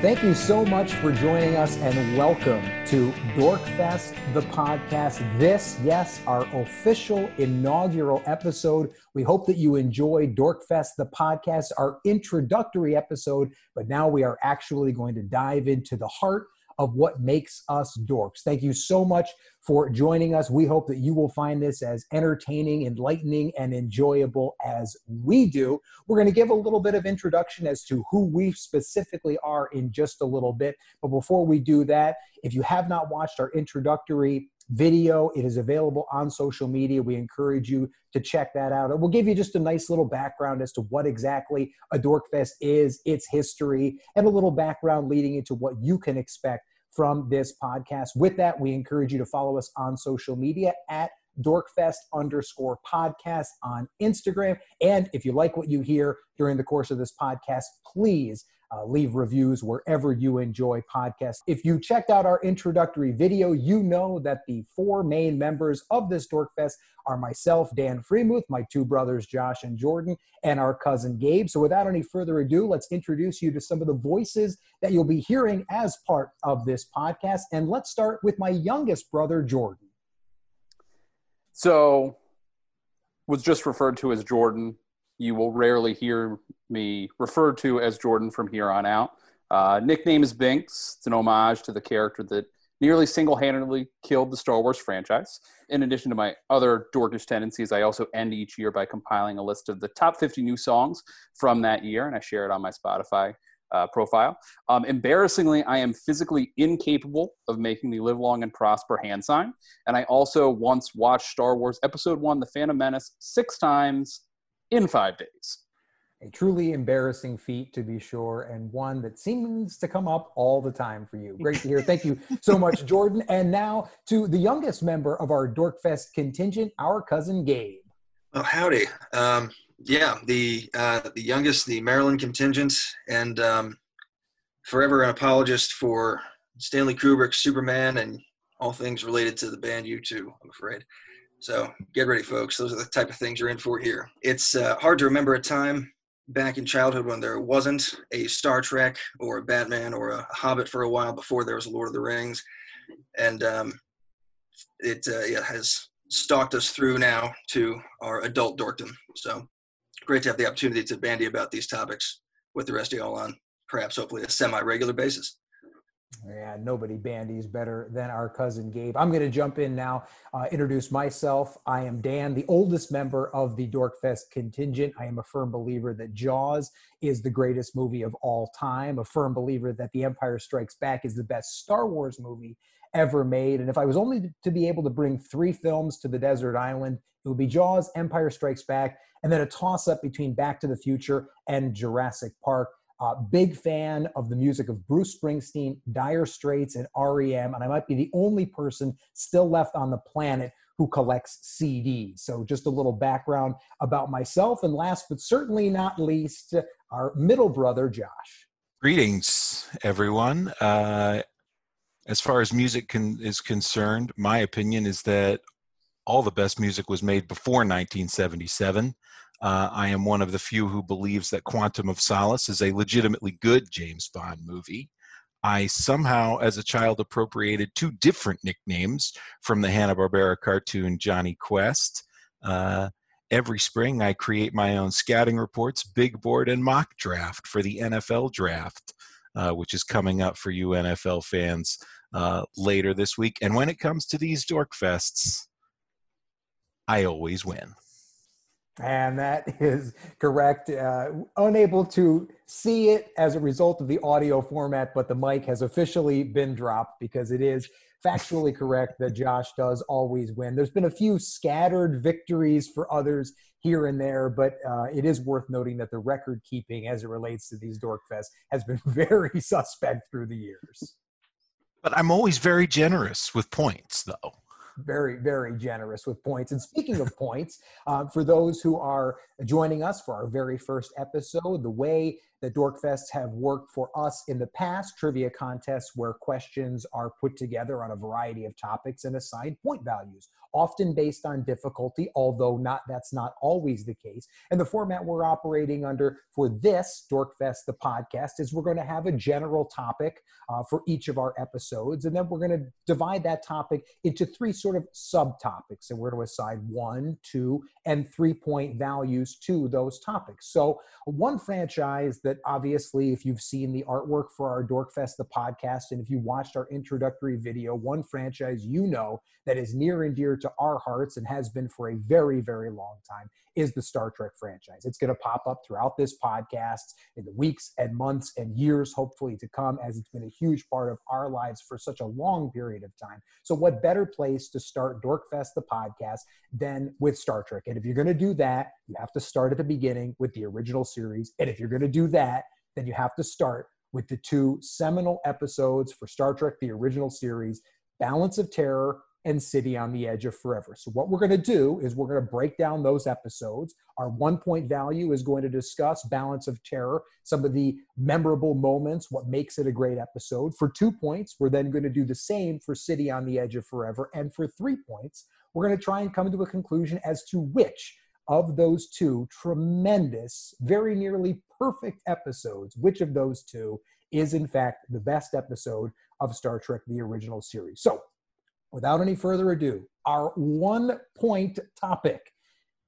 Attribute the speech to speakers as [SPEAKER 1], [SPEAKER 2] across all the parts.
[SPEAKER 1] Thank you so much for joining us and welcome to Dorkfest, the podcast. This, yes, our official inaugural episode. We hope that you enjoy Dorkfest, the podcast, our introductory episode, but now we are actually going to dive into the heart of what makes us dorks. Thank you so much for joining us. We hope that you will find this as entertaining, enlightening, and enjoyable as we do. We're going to give a little bit of introduction as to who we specifically are in just a little bit. But before we do that, if you have not watched our introductory video. It is available on social media. We encourage you to check that out. It will give you just a nice little background as to what exactly a Dorkfest is, its history, and a little background leading into what you can expect from this podcast. With that, we encourage you to follow us on social media at dorkfest underscore podcast on Instagram. And if you like what you hear during the course of this podcast, please uh, leave reviews wherever you enjoy podcasts. If you checked out our introductory video, you know that the four main members of this Dorkfest are myself, Dan Freemuth, my two brothers, Josh and Jordan, and our cousin Gabe. So without any further ado, let's introduce you to some of the voices that you'll be hearing as part of this podcast. And let's start with my youngest brother, Jordan.
[SPEAKER 2] So, was just referred to as Jordan you will rarely hear me referred to as Jordan from here on out. Uh, nickname is Binks. It's an homage to the character that nearly single handedly killed the Star Wars franchise. In addition to my other dorkish tendencies, I also end each year by compiling a list of the top 50 new songs from that year, and I share it on my Spotify uh, profile. Um, embarrassingly, I am physically incapable of making the live long and prosper hand sign. And I also once watched Star Wars Episode 1 The Phantom Menace six times in five days.
[SPEAKER 1] A truly embarrassing feat, to be sure, and one that seems to come up all the time for you. Great to hear. Thank you so much, Jordan. And now to the youngest member of our Dorkfest contingent, our cousin Gabe.
[SPEAKER 3] Oh, howdy. Um, yeah, the uh, the youngest, the Maryland contingent, and um, forever an apologist for Stanley Kubrick, Superman and all things related to the band U2, I'm afraid. So get ready, folks. Those are the type of things you're in for here. It's uh, hard to remember a time back in childhood when there wasn't a Star Trek or a Batman or a Hobbit for a while before there was a Lord of the Rings, and um, it, uh, it has stalked us through now to our adult dorkdom. So great to have the opportunity to bandy about these topics with the rest of y'all on perhaps hopefully a semi-regular basis.
[SPEAKER 1] Yeah, nobody bandies better than our cousin Gabe. I'm going to jump in now, uh, introduce myself. I am Dan, the oldest member of the Dorkfest contingent. I am a firm believer that Jaws is the greatest movie of all time, a firm believer that The Empire Strikes Back is the best Star Wars movie ever made. And if I was only to be able to bring three films to the desert island, it would be Jaws, Empire Strikes Back, and then a toss up between Back to the Future and Jurassic Park. Uh, big fan of the music of Bruce Springsteen, Dire Straits, and REM, and I might be the only person still left on the planet who collects CDs. So, just a little background about myself. And last but certainly not least, our middle brother, Josh.
[SPEAKER 4] Greetings, everyone. Uh, as far as music is concerned, my opinion is that all the best music was made before 1977. Uh, I am one of the few who believes that Quantum of Solace is a legitimately good James Bond movie. I somehow, as a child, appropriated two different nicknames from the Hanna-Barbera cartoon Jonny Quest. Uh, every spring, I create my own scouting reports, big board, and mock draft for the NFL draft, uh, which is coming up for you NFL fans uh, later this week. And when it comes to these dork fests, I always win.
[SPEAKER 1] And that is correct. Uh, unable to see it as a result of the audio format, but the mic has officially been dropped because it is factually correct that Josh does always win. There's been a few scattered victories for others here and there, but uh, it is worth noting that the record keeping as it relates to these Dorkfests has been very suspect through the years.
[SPEAKER 4] But I'm always very generous with points, though
[SPEAKER 1] very, very generous with points. And speaking of points, uh, for those who are joining us for our very first episode, the way that Dorkfests have worked for us in the past, trivia contests where questions are put together on a variety of topics and assigned point values. Often based on difficulty, although not that's not always the case. And the format we're operating under for this Dorkfest, the podcast, is we're going to have a general topic uh, for each of our episodes, and then we're going to divide that topic into three sort of subtopics, and we're going to assign one, two, and three point values to those topics. So, one franchise that obviously, if you've seen the artwork for our Dorkfest, the podcast, and if you watched our introductory video, one franchise you know that is near and dear to our hearts and has been for a very, very long time is the Star Trek franchise. It's going to pop up throughout this podcast in the weeks and months and years, hopefully, to come, as it's been a huge part of our lives for such a long period of time. So, what better place to start Dorkfest, the podcast, than with Star Trek? And if you're going to do that, you have to start at the beginning with the original series. And if you're going to do that, then you have to start with the two seminal episodes for Star Trek, the original series, Balance of Terror and City on the Edge of Forever. So, what we're going to do is we're going to break down those episodes. Our one point value is going to discuss Balance of Terror, some of the memorable moments, what makes it a great episode. For two points, we're then going to do the same for City on the Edge of Forever. And for three points, we're going to try and come to a conclusion as to which of those two tremendous, very nearly perfect episodes, which of those two is in fact the best episode of Star Trek, the original series. So, without any further ado, our one point topic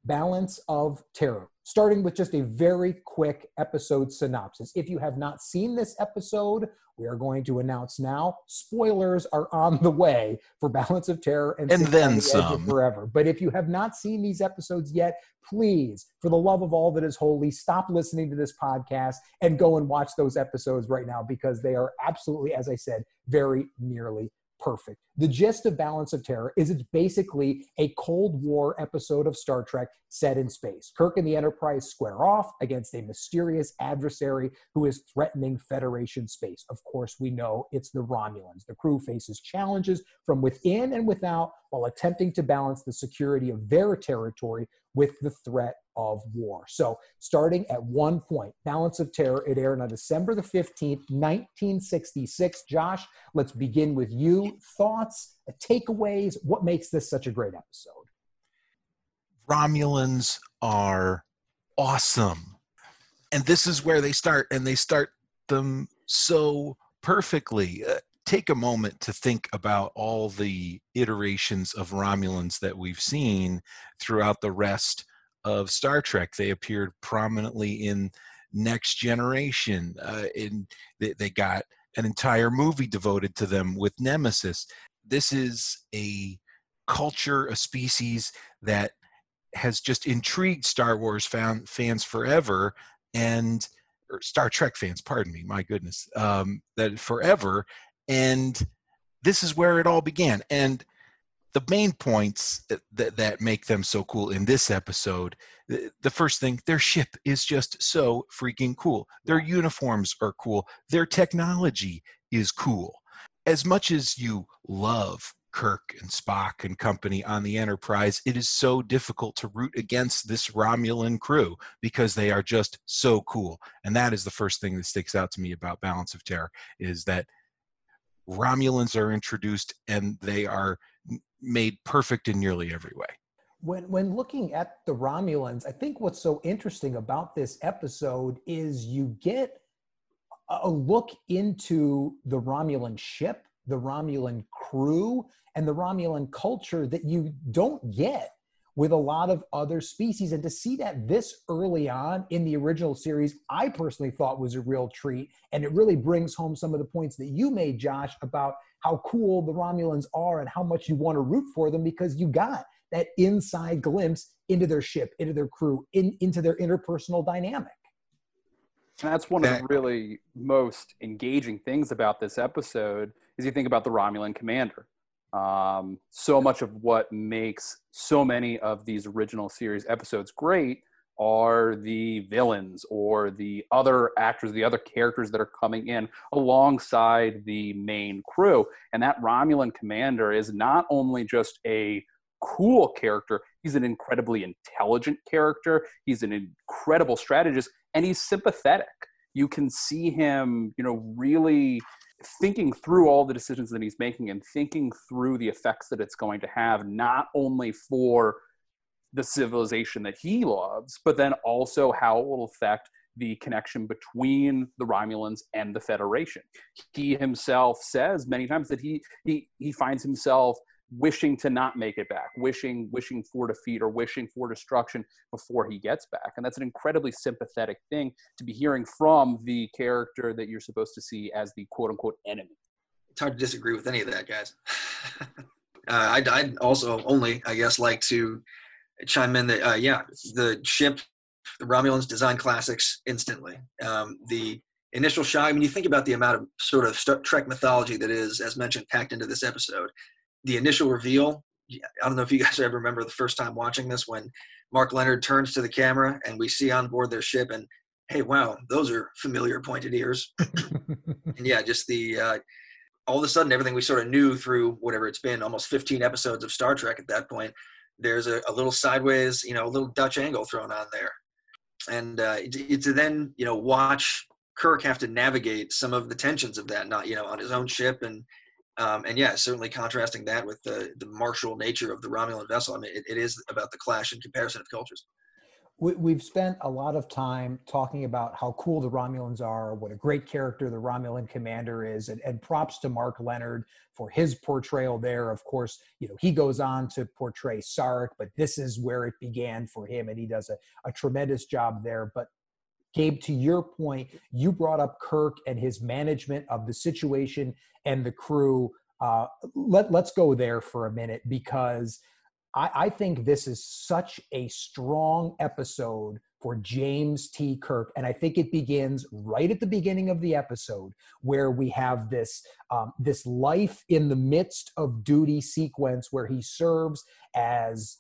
[SPEAKER 1] balance of terror. Starting with just a very quick episode synopsis. If you have not seen this episode we are going to announce now spoilers are on the way for balance of terror and,
[SPEAKER 4] and then
[SPEAKER 1] the
[SPEAKER 4] some.
[SPEAKER 1] forever. But if you have not seen these episodes yet please for the love of all that is holy stop listening to this podcast and go and watch those episodes right now because they are absolutely as i said very nearly perfect. The gist of Balance of Terror is it's basically a Cold War episode of Star Trek set in space. Kirk and the Enterprise square off against a mysterious adversary who is threatening Federation space. Of course, we know it's the Romulans. The crew faces challenges from within and without while attempting to balance the security of their territory with the threat of war. So, starting at one point, Balance of Terror, it aired on December the 15th, 1966. Josh, let's begin with you. Thoughts, takeaways, what makes this such a great episode?
[SPEAKER 4] Romulans are awesome. And this is where they start, and they start them so perfectly. Uh, take a moment to think about all the iterations of Romulans that we've seen throughout the rest of Star Trek. They appeared prominently in Next Generation. Uh, in they, they got an entire movie devoted to them with Nemesis. This is a culture, a species that has just intrigued Star Wars fan, fans forever, and Star Trek fans, pardon me, my goodness, um, that forever, and this is where it all began and the main points that, that make them so cool in this episode the first thing their ship is just so freaking cool. Their uniforms are cool. Their technology is cool. As much as you love Kirk and Spock and company on the Enterprise, it is so difficult to root against this Romulan crew because they are just so cool. And that is the first thing that sticks out to me about Balance of Terror is that Romulans are introduced and they are made perfect in nearly every way.
[SPEAKER 1] When, when looking at the Romulans, I think what's so interesting about this episode is you get a look into the Romulan ship, the Romulan crew, and the Romulan culture that you don't get with a lot of other species. And to see that this early on in the original series, I personally thought was a real treat. And it really brings home some of the points that you made, Josh, about how cool the Romulans are and how much you want to root for them because you got that inside glimpse into their ship, into their crew, in, into their interpersonal dynamic.
[SPEAKER 2] And that's one of the really most engaging things about this episode is you think about the Romulan commander. Um, so much of what makes so many of these original series episodes great are the villains or the other actors, the other characters that are coming in alongside the main crew. And that Romulan commander is not only just a cool character, he's an incredibly intelligent character, he's an incredible strategist, and he's sympathetic. You can see him, you know, really thinking through all the decisions that he's making and thinking through the effects that it's going to have, not only for the civilization that he loves, but then also how it will affect the connection between the Romulans and the Federation. He himself says many times that he he he finds himself wishing to not make it back, wishing wishing for defeat or wishing for destruction before he gets back. And that's an incredibly sympathetic thing to be hearing from the character that you're supposed to see as the quote unquote enemy.
[SPEAKER 3] It's hard to disagree with any of that, guys. uh, I'd, I'd, also only, I guess, like to chime in that, uh, yeah, the ship, the Romulans design classics instantly. Um, the initial shot, I mean, you think about the amount of sort of Trek mythology that is, as mentioned, packed into this episode the initial reveal. I don't know if you guys ever remember the first time watching this when Mark Lenard turns to the camera and we see on board their ship and hey, wow, those are familiar pointed ears. and yeah, just the uh, all of a sudden everything we sort of knew through whatever it's been, almost 15 episodes of Star Trek at that point. There's a, a little sideways, you know, a little Dutch angle thrown on there, and uh, to then you know watch Kirk have to navigate some of the tensions of that, not you know on his own ship and um, and yeah, certainly contrasting that with the, the martial nature of the Romulan vessel. I mean, it, it is about the clash and comparison of cultures.
[SPEAKER 1] We, have spent a lot of time talking about how cool the Romulans are, what a great character the Romulan commander is, and, and props to Mark Lenard for his portrayal there. Of course, you know, he goes on to portray Sarek, but this is where it began for him, and he does a, a tremendous job there. But Gabe, to your point, you brought up Kirk and his management of the situation and the crew. Uh, let, let's go there for a minute because I, I think this is such a strong episode for James T. Kirk. And I think it begins right at the beginning of the episode where we have this um, this life in the midst of duty sequence where he serves as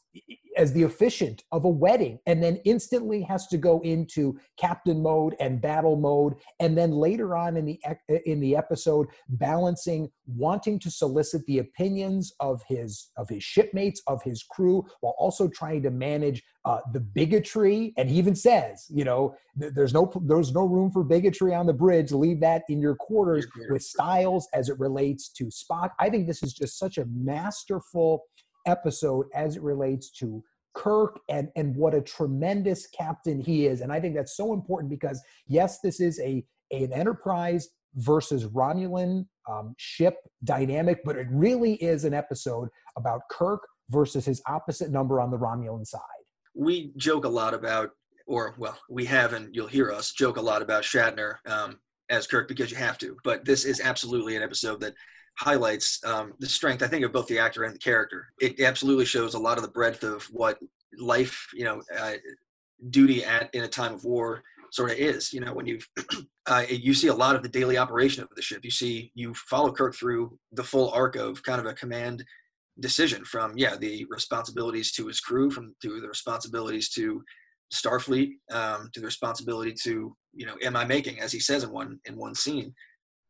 [SPEAKER 1] as the officiant of a wedding and then instantly has to go into captain mode and battle mode and then later on in the in the episode balancing wanting to solicit the opinions of his of his shipmates of his crew while also trying to manage uh, the bigotry. And he even says you know there's no there's no room for bigotry on the bridge. Leave that in your quarters with stiles as it relates to spock i think this is just such a masterful episode as it relates to Kirk and and what a tremendous captain he is. And I think that's so important because yes, this is a, a an Enterprise versus Romulan um, ship dynamic, but it really is an episode about Kirk versus his opposite number on the Romulan side.
[SPEAKER 3] We joke a lot about, or well, we have, and you'll hear us joke a lot about Shatner um, as Kirk because you have to. But this is absolutely an episode that highlights um, the strength, I think, of both the actor and the character. It absolutely shows a lot of the breadth of what life, you know, uh, duty at in a time of war sort of is. You know, when you've uh, you see a lot of the daily operation of the ship. You see you follow Kirk through the full arc of kind of a command decision from yeah the responsibilities to his crew, from to the responsibilities to Starfleet, um, to the responsibility to you know, am I making, as he says in one in one scene,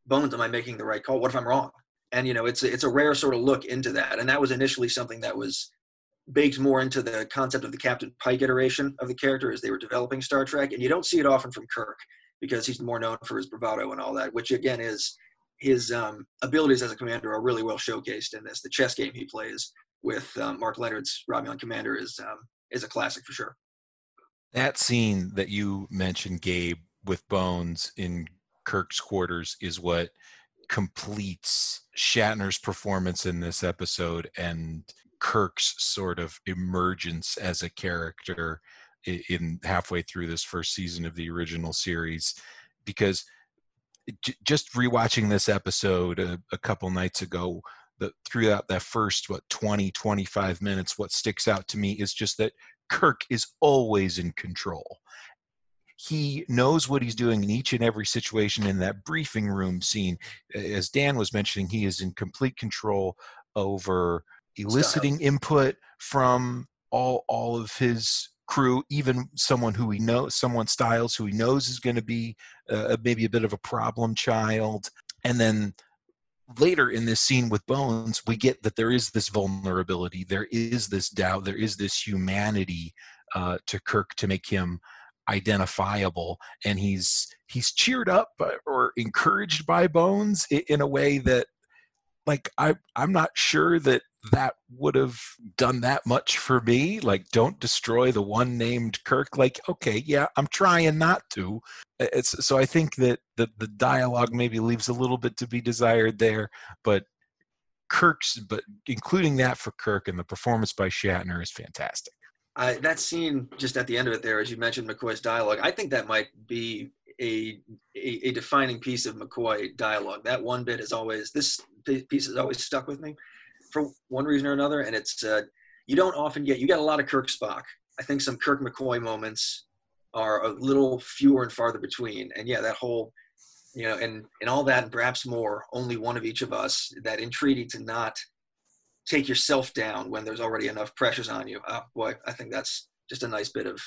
[SPEAKER 3] Bones, am I making the right call? What if I'm wrong? and you know it's it's a rare sort of look into that and that was initially something that was baked more into the concept of the captain pike iteration of the character as they were developing star trek and you don't see it often from kirk because he's more known for his bravado and all that which again is his um, abilities as a commander are really well showcased in this the chess game he plays with um, mark Lenard's romulan commander is um, is a classic for sure
[SPEAKER 4] that scene that you mentioned gabe with bones in kirk's quarters is what completes Shatner's performance in this episode and Kirk's sort of emergence as a character in halfway through this first season of the original series. Because just rewatching this episode a, a couple nights ago the, throughout that first what 20 25 minutes what sticks out to me is just that kirk is always in control. He knows what he's doing in each and every situation in that briefing room scene. As dan was mentioning he is in complete control over eliciting input from all all of his crew even someone who he knows someone stiles who he knows is going to be uh, maybe a bit of a problem child. And then later in this scene with bones we get that there is this vulnerability there is this doubt there is this humanity uh, to kirk to make him identifiable. And he's he's cheered up or encouraged by bones in a way that like I I'm not sure that that would have done that much for me like don't destroy the one named Kirk like okay yeah I'm trying not to. It's so I think that the the dialogue maybe leaves a little bit to be desired there but Kirk's but including that for Kirk and the performance by Shatner is fantastic.
[SPEAKER 3] I, that scene just at the end of it there, as you mentioned McCoy's dialogue, I think that might be a, a, a defining piece of McCoy dialogue. That one bit is always this piece has always stuck with me for one reason or another, and it's uh, you don't often get you get a lot of Kirk Spock. I think some Kirk McCoy moments are a little fewer and farther between, and yeah, that whole you know, and and all that, and perhaps more. Only one of each of us. That entreaty to not take yourself down when there's already enough pressures on you. Oh, boy, I think that's just a nice bit of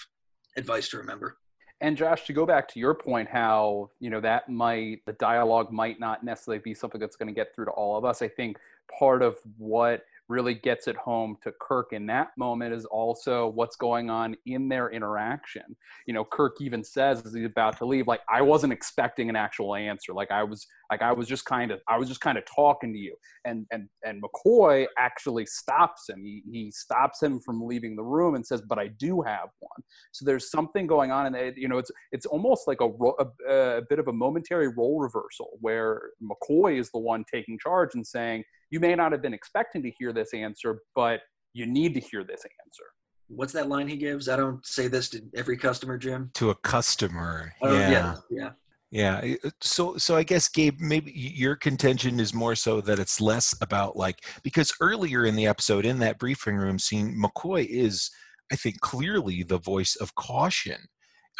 [SPEAKER 3] advice to remember.
[SPEAKER 2] And Josh, to go back to your point, how you know that might the dialogue might not necessarily be something that's going to get through to all of us. I think part of what really gets it home to Kirk in that moment is also what's going on in their interaction. You know, Kirk even says as he's about to leave, like, I wasn't expecting an actual answer. Like I was like I was just kind of I was just kind of talking to you. And and and McCoy actually stops him. He he stops him from leaving the room and says, But I do have one. So there's something going on and it, you know it's it's almost like a, a, a bit of a momentary role reversal where McCoy is the one taking charge and saying, you may not have been expecting to hear this answer, but you need to hear this answer.
[SPEAKER 3] What's that line he gives? I don't say this to every customer, Jim.
[SPEAKER 4] To a customer. Oh, yeah. yeah.
[SPEAKER 3] Yeah.
[SPEAKER 4] Yeah. So so I guess Gabe, maybe your contention is more so that it's less about like because earlier in the episode in that briefing room scene, McCoy is, I think, clearly the voice of caution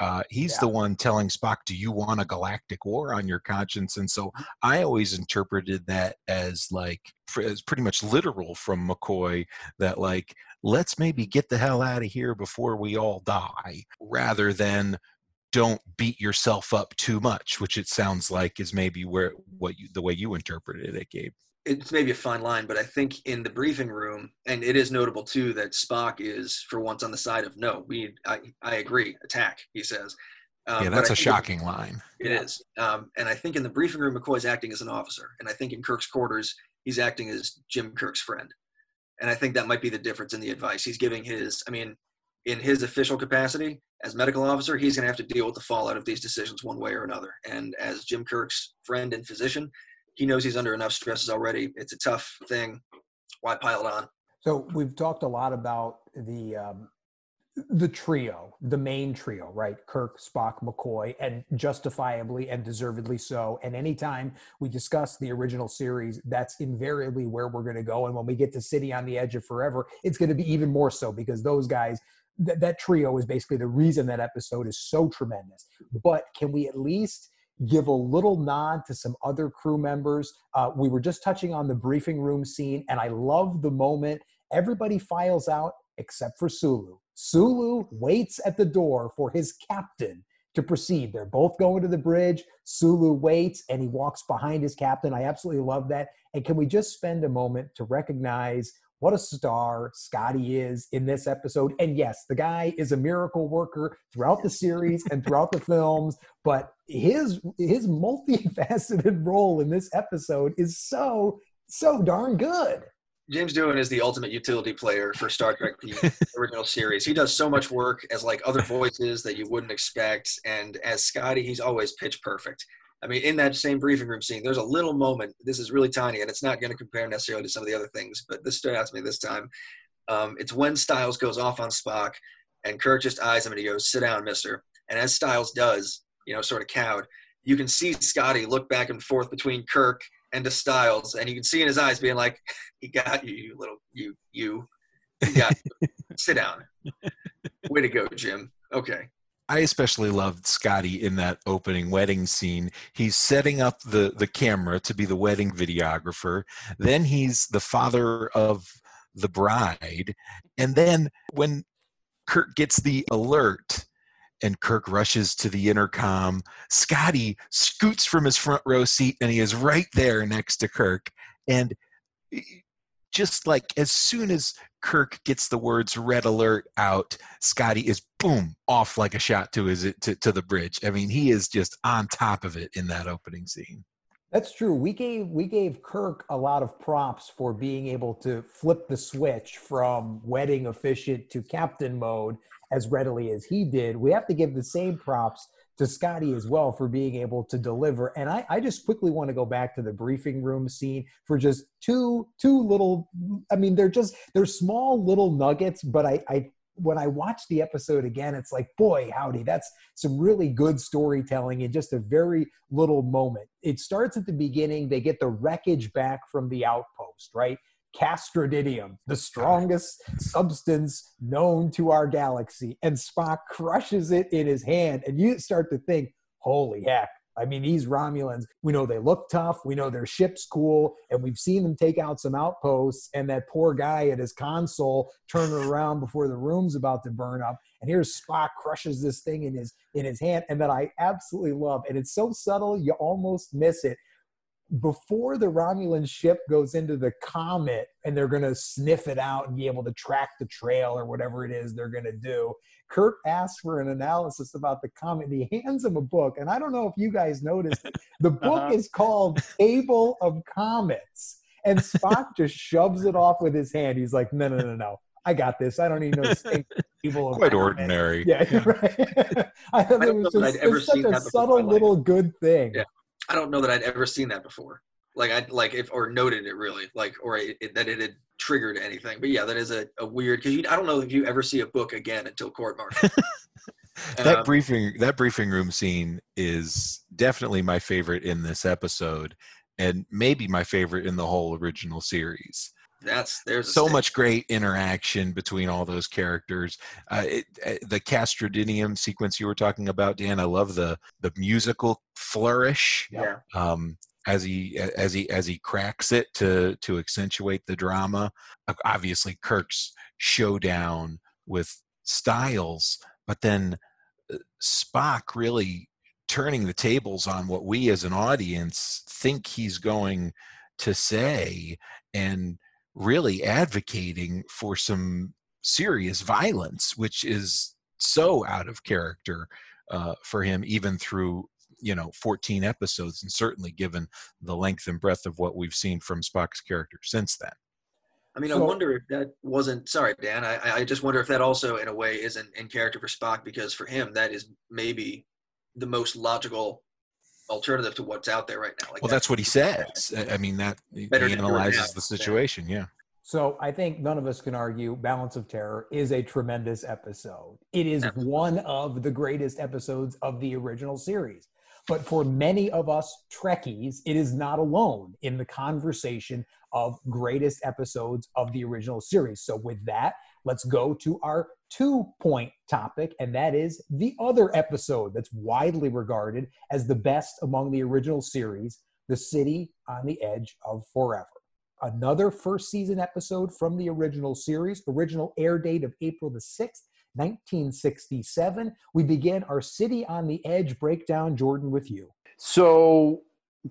[SPEAKER 4] uh, he's yeah. the one telling Spock, "Do you want a galactic war on your conscience?" And so mm-hmm. I always interpreted that as like as pretty much literal from McCoy that like let's maybe get the hell out of here before we all die, rather than don't beat yourself up too much, which it sounds like is maybe where what you the way you interpreted it, Gabe
[SPEAKER 3] it's maybe a fine line, but I think in the briefing room, and it is notable too that Spock is for once on the side of no, we I, I agree, attack. He says.
[SPEAKER 4] Um, yeah, that's a shocking it, line.
[SPEAKER 3] It is, um, and I think in the briefing room, McCoy's acting as an officer, and I think in Kirk's quarters, he's acting as Jim Kirk's friend, and I think that might be the difference in the advice he's giving. His, I mean, in his official capacity as medical officer, he's going to have to deal with the fallout of these decisions one way or another, and as Jim Kirk's friend and physician, he knows he's under enough stresses already. It's a tough thing. Why pile it on?
[SPEAKER 1] So we've talked a lot about the um, the trio, the main trio, right? Kirk, Spock, McCoy, and justifiably and deservedly so. And anytime we discuss the original series, that's invariably where we're going to go. And when we get to City on the Edge of Forever, it's going to be even more so because those guys, th- that trio is basically the reason that episode is so tremendous. But can we at least give a little nod to some other crew members. Uh, we were just touching on the briefing room scene, and I love the moment everybody files out except for Sulu. Sulu waits at the door for his captain to proceed. They're both going to the bridge. Sulu waits and he walks behind his captain. I absolutely love that. And can we just spend a moment to recognize what a star Scotty is in this episode. And yes, the guy is a miracle worker throughout the series and throughout the films, but his his multifaceted role in this episode is so so darn good.
[SPEAKER 3] James Doohan is the ultimate utility player for Star Trek the original series. He does so much work as like other voices that you wouldn't expect, and as Scotty, he's always pitch perfect. I mean, in that same briefing room scene, there's a little moment. This is really tiny, and it's not going to compare necessarily to some of the other things, but this stood out to me this time. Um, it's when Stiles goes off on Spock, and Kirk just eyes him and he goes, "Sit down, Mister." And as Stiles does, you know, sort of cowed, you can see Scotty look back and forth between Kirk and to Stiles, and you can see in his eyes being like, "He got you, you little you you, he got you. Sit down." Way to go, Jim. Okay.
[SPEAKER 4] I especially loved Scotty in that opening wedding scene. He's setting up the the camera to be the wedding videographer. Then he's the father of the bride. And then when Kirk gets the alert and Kirk rushes to the intercom, Scotty scoots from his front row seat and he is right there next to Kirk. And just like as soon as Kirk gets the words "red alert" out, Scotty is boom off like a shot to his to, to the bridge. I mean, he is just on top of it in that opening scene.
[SPEAKER 1] That's true. We gave we gave Kirk a lot of props for being able to flip the switch from wedding officiant to captain mode as readily as he did. We have to give the same props to Scotty as well for being able to deliver. And I, I just quickly want to go back to the briefing room scene for just two two little I mean they're just they're small little nuggets, but I, I when I watch the episode again, it's like, boy, howdy, that's some really good storytelling in just a very little moment. It starts at the beginning. They get the wreckage back from the outpost, right? Castrodinium, the strongest substance known to our galaxy. And Spock crushes it in his hand. And you start to think, holy heck, I mean, these Romulans, we know they look tough. We know their ship's cool. And we've seen them take out some outposts. And that poor guy at his console turning around before the room's about to burn up. And here's Spock crushes this thing in his in his hand. And that I absolutely love. And it's so subtle, you almost miss it before the Romulan ship goes into the comet and they're going to sniff it out and be able to track the trail or whatever it is they're going to do, Kirk asks for an analysis about the comet and he hands him a book. And I don't know if you guys noticed. The book uh-huh. is called Table of Comets. And Spock just shoves it off with his hand. He's like, no, no, no, no. I got this. I don't even know the
[SPEAKER 4] table. Quite ordinary.
[SPEAKER 1] Yeah, right. I thought it was just, it's such a subtle little good thing.
[SPEAKER 3] Yeah. I don't know that I'd ever seen that before. Like I like if or noted it really like or it, that it had triggered anything. But yeah, that is a, a weird because I don't know if you ever see a book again until court martial.
[SPEAKER 4] that um, briefing that briefing room scene is definitely my favorite in this episode and maybe my favorite in the whole original series
[SPEAKER 3] that's there's
[SPEAKER 4] so much great interaction between all those characters. Uh, it, uh, the Castrodinium sequence you were talking about, Dan. I love the the musical flourish.
[SPEAKER 3] Yeah.
[SPEAKER 4] Um, as he as he as he cracks it to to accentuate the drama. Obviously, Kirk's showdown with Stiles, but then uh, Spock really turning the tables on what we as an audience think he's going to say and really advocating for some serious violence, which is so out of character uh, for him, even through you know 14 episodes, and certainly given the length and breadth of what we've seen from Spock's character since then.
[SPEAKER 3] I mean, so, I wonder if that wasn't sorry, Dan. I, I just wonder if that also, in a way, isn't in character for Spock because for him, that is maybe the most logical alternative to what's out there right now.
[SPEAKER 4] Like well, that's, that's what he says. I mean, that he analyzes the situation. Yeah.
[SPEAKER 1] So I think none of us can argue Balance of Terror is a tremendous episode. It is one of the greatest episodes of the original series. But for many of us Trekkies, it is not alone in the conversation of greatest episodes of the original series. So with that, let's go to our two point topic, and that is the other episode that's widely regarded as the best among the original series The City on the Edge of Forever. Another first season episode from the original series, original air date of April the 6th, 1967. We begin our City on the Edge breakdown, Jordan, with you.
[SPEAKER 2] So,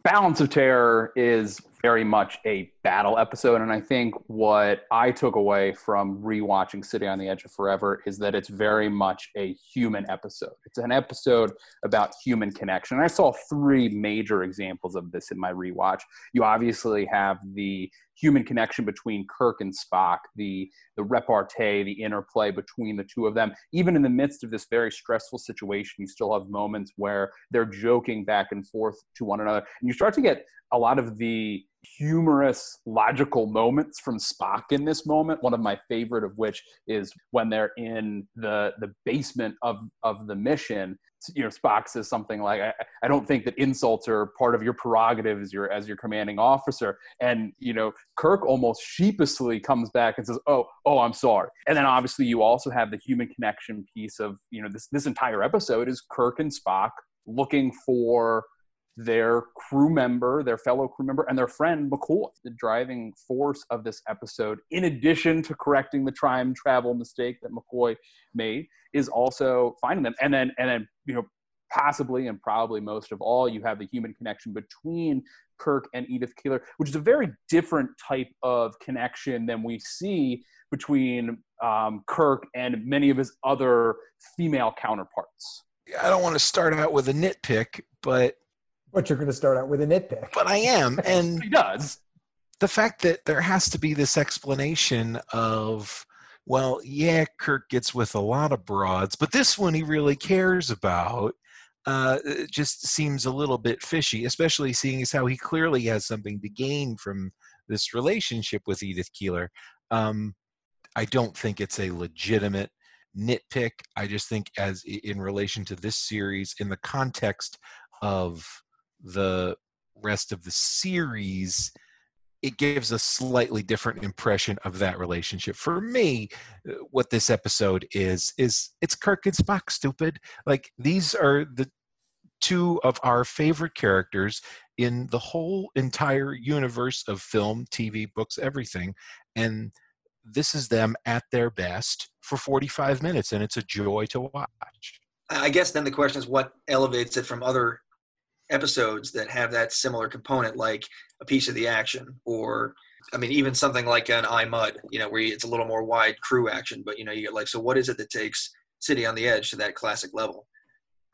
[SPEAKER 2] Balance of Terror is very much a battle episode. And I think what I took away from rewatching City on the Edge of Forever is that it's very much a human episode. It's an episode about human connection. And I saw three major examples of this in my rewatch. You obviously have the human connection between Kirk and Spock, the the repartee, the interplay between the two of them. Even in the midst of this very stressful situation, you still have moments where they're joking back and forth to one another, and you start to get a lot of the humorous, logical moments from Spock in this moment. One of my favorite of which is when they're in the the basement of of the mission. You know, Spock says something like, I, "I don't think that insults are part of your prerogative as your as your commanding officer." And you know, Kirk almost sheepishly comes back and says, "Oh, oh, I'm sorry." And then obviously you also have the human connection piece of you know this this entire episode is Kirk and Spock looking for their crew member, their fellow crew member, and their friend McCoy. The driving force of this episode, in addition to correcting the time travel mistake that McCoy made, is also finding them. And then, and then, you know, possibly and probably most of all, you have the human connection between Kirk and Edith Keeler, which is a very different type of connection than we see between um, Kirk and many of his other female counterparts.
[SPEAKER 4] I don't want to start out with a nitpick, but
[SPEAKER 1] but you're going to start out with a nitpick.
[SPEAKER 4] But I am, and
[SPEAKER 2] he does.
[SPEAKER 4] The fact that there has to be this explanation of, well, yeah, Kirk gets with a lot of broads, but this one he really cares about. Uh, just seems a little bit fishy, especially seeing as how he clearly has something to gain from this relationship with Edith Keeler. Um, I don't think it's a legitimate nitpick. I just think, as in relation to this series, in the context of the rest of the series, it gives a slightly different impression of that relationship. For me, uh, what this episode is is it's Kirk and Spock. Stupid. Like these are the two of our favorite characters in the whole entire universe of film, TV, books, everything, and this is them at their best for 45 minutes, and it's a joy to watch.
[SPEAKER 3] I guess then the question is what elevates it from other episodes that have that similar component, like a piece of the action, or I mean, even something like an I Mudd, you know, where it's a little more wide crew action, but you know, you get like, so what is it that takes City on the Edge to that classic level?